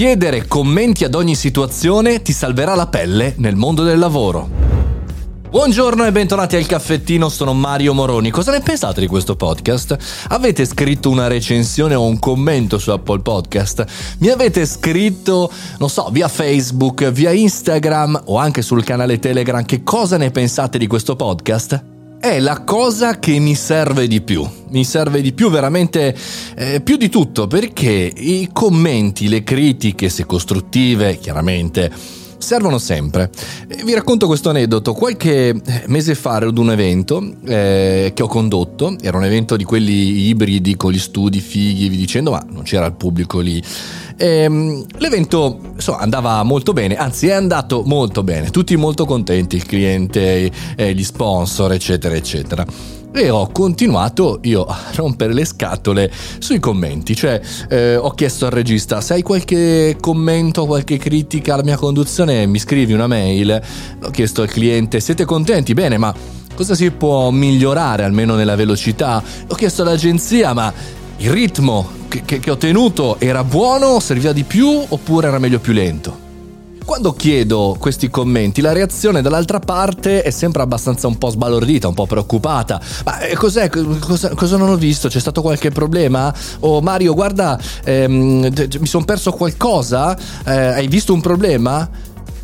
Chiedere commenti ad ogni situazione ti salverà la pelle nel mondo del lavoro. Buongiorno e bentornati al caffettino, sono Mario Moroni. Cosa ne pensate di questo podcast? Avete scritto una recensione o un commento su Apple Podcast? Mi avete scritto, non so, via Facebook, via Instagram o anche sul canale Telegram che cosa ne pensate di questo podcast? È la cosa che mi serve di più. Mi serve di più veramente eh, più di tutto perché i commenti, le critiche, se costruttive, chiaramente, servono sempre. Vi racconto questo aneddoto. Qualche eh, mese fa ero ad un evento eh, che ho condotto, era un evento di quelli ibridi con gli studi fighi, vi dicendo, ma non c'era il pubblico lì. E, ehm, l'evento insomma, andava molto bene, anzi è andato molto bene, tutti molto contenti, il cliente, eh, gli sponsor, eccetera, eccetera e ho continuato io a rompere le scatole sui commenti, cioè eh, ho chiesto al regista se hai qualche commento, qualche critica alla mia conduzione mi scrivi una mail, ho chiesto al cliente siete contenti? Bene, ma cosa si può migliorare almeno nella velocità? Ho chiesto all'agenzia ma il ritmo che, che, che ho tenuto era buono, serviva di più oppure era meglio più lento? Quando chiedo questi commenti, la reazione dall'altra parte è sempre abbastanza un po' sbalordita, un po' preoccupata. Ma eh, cos'è? Cosa, cosa non ho visto? C'è stato qualche problema? Oh, Mario, guarda, ehm, mi sono perso qualcosa? Eh, hai visto un problema?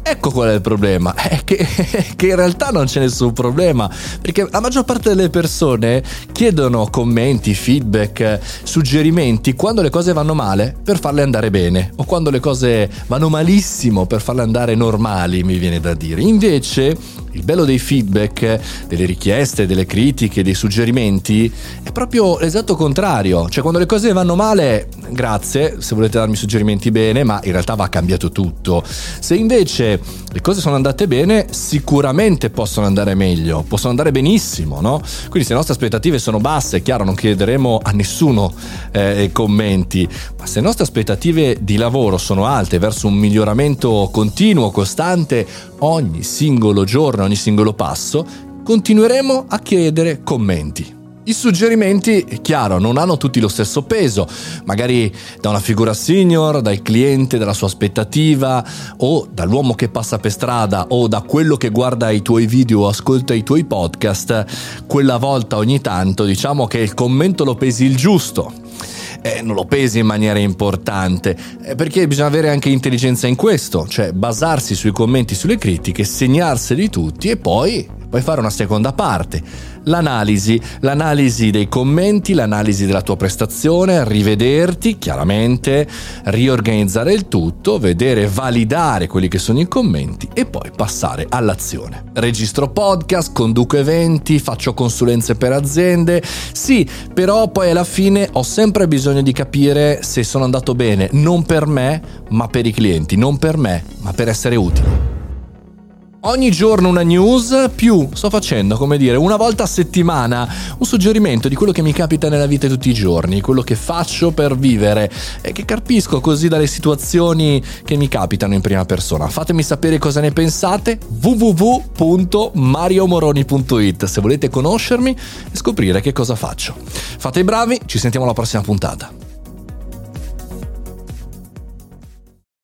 Ecco qual è il problema, è che, che, in realtà non c'è nessun problema, perché la maggior parte delle persone chiedono commenti, feedback, suggerimenti quando le cose vanno male per farle andare bene o quando le cose vanno malissimo per farle andare normali, mi viene da dire. Invece il bello dei feedback, delle richieste, delle critiche, dei suggerimenti è proprio l'esatto contrario, cioè quando le cose vanno male, grazie, se volete darmi suggerimenti bene, ma in realtà va cambiato tutto. Se invece le cose sono andate bene, sicuramente possono andare meglio, possono andare benissimo, no? Quindi se le nostre aspettative sono basse, è chiaro, non chiederemo a nessuno eh, commenti, ma se le nostre aspettative di lavoro sono alte verso un miglioramento continuo, costante, ogni singolo giorno, ogni singolo passo, continueremo a chiedere commenti. I suggerimenti, chiaro, non hanno tutti lo stesso peso, magari da una figura senior, dal cliente, dalla sua aspettativa, o dall'uomo che passa per strada, o da quello che guarda i tuoi video o ascolta i tuoi podcast, quella volta ogni tanto diciamo che il commento lo pesi il giusto. Eh, non lo pesi in maniera importante, eh, perché bisogna avere anche intelligenza in questo, cioè basarsi sui commenti, sulle critiche, segnarseli tutti e poi puoi fare una seconda parte, l'analisi, l'analisi dei commenti, l'analisi della tua prestazione, rivederti chiaramente, riorganizzare il tutto, vedere, validare quelli che sono i commenti e poi passare all'azione. Registro podcast, conduco eventi, faccio consulenze per aziende, sì, però poi alla fine ho sempre bisogno di capire se sono andato bene, non per me, ma per i clienti, non per me, ma per essere utile. Ogni giorno una news, più sto facendo, come dire, una volta a settimana un suggerimento di quello che mi capita nella vita tutti i giorni, quello che faccio per vivere e che carpisco così dalle situazioni che mi capitano in prima persona. Fatemi sapere cosa ne pensate www.mariomoroni.it se volete conoscermi e scoprire che cosa faccio. Fate i bravi, ci sentiamo alla prossima puntata.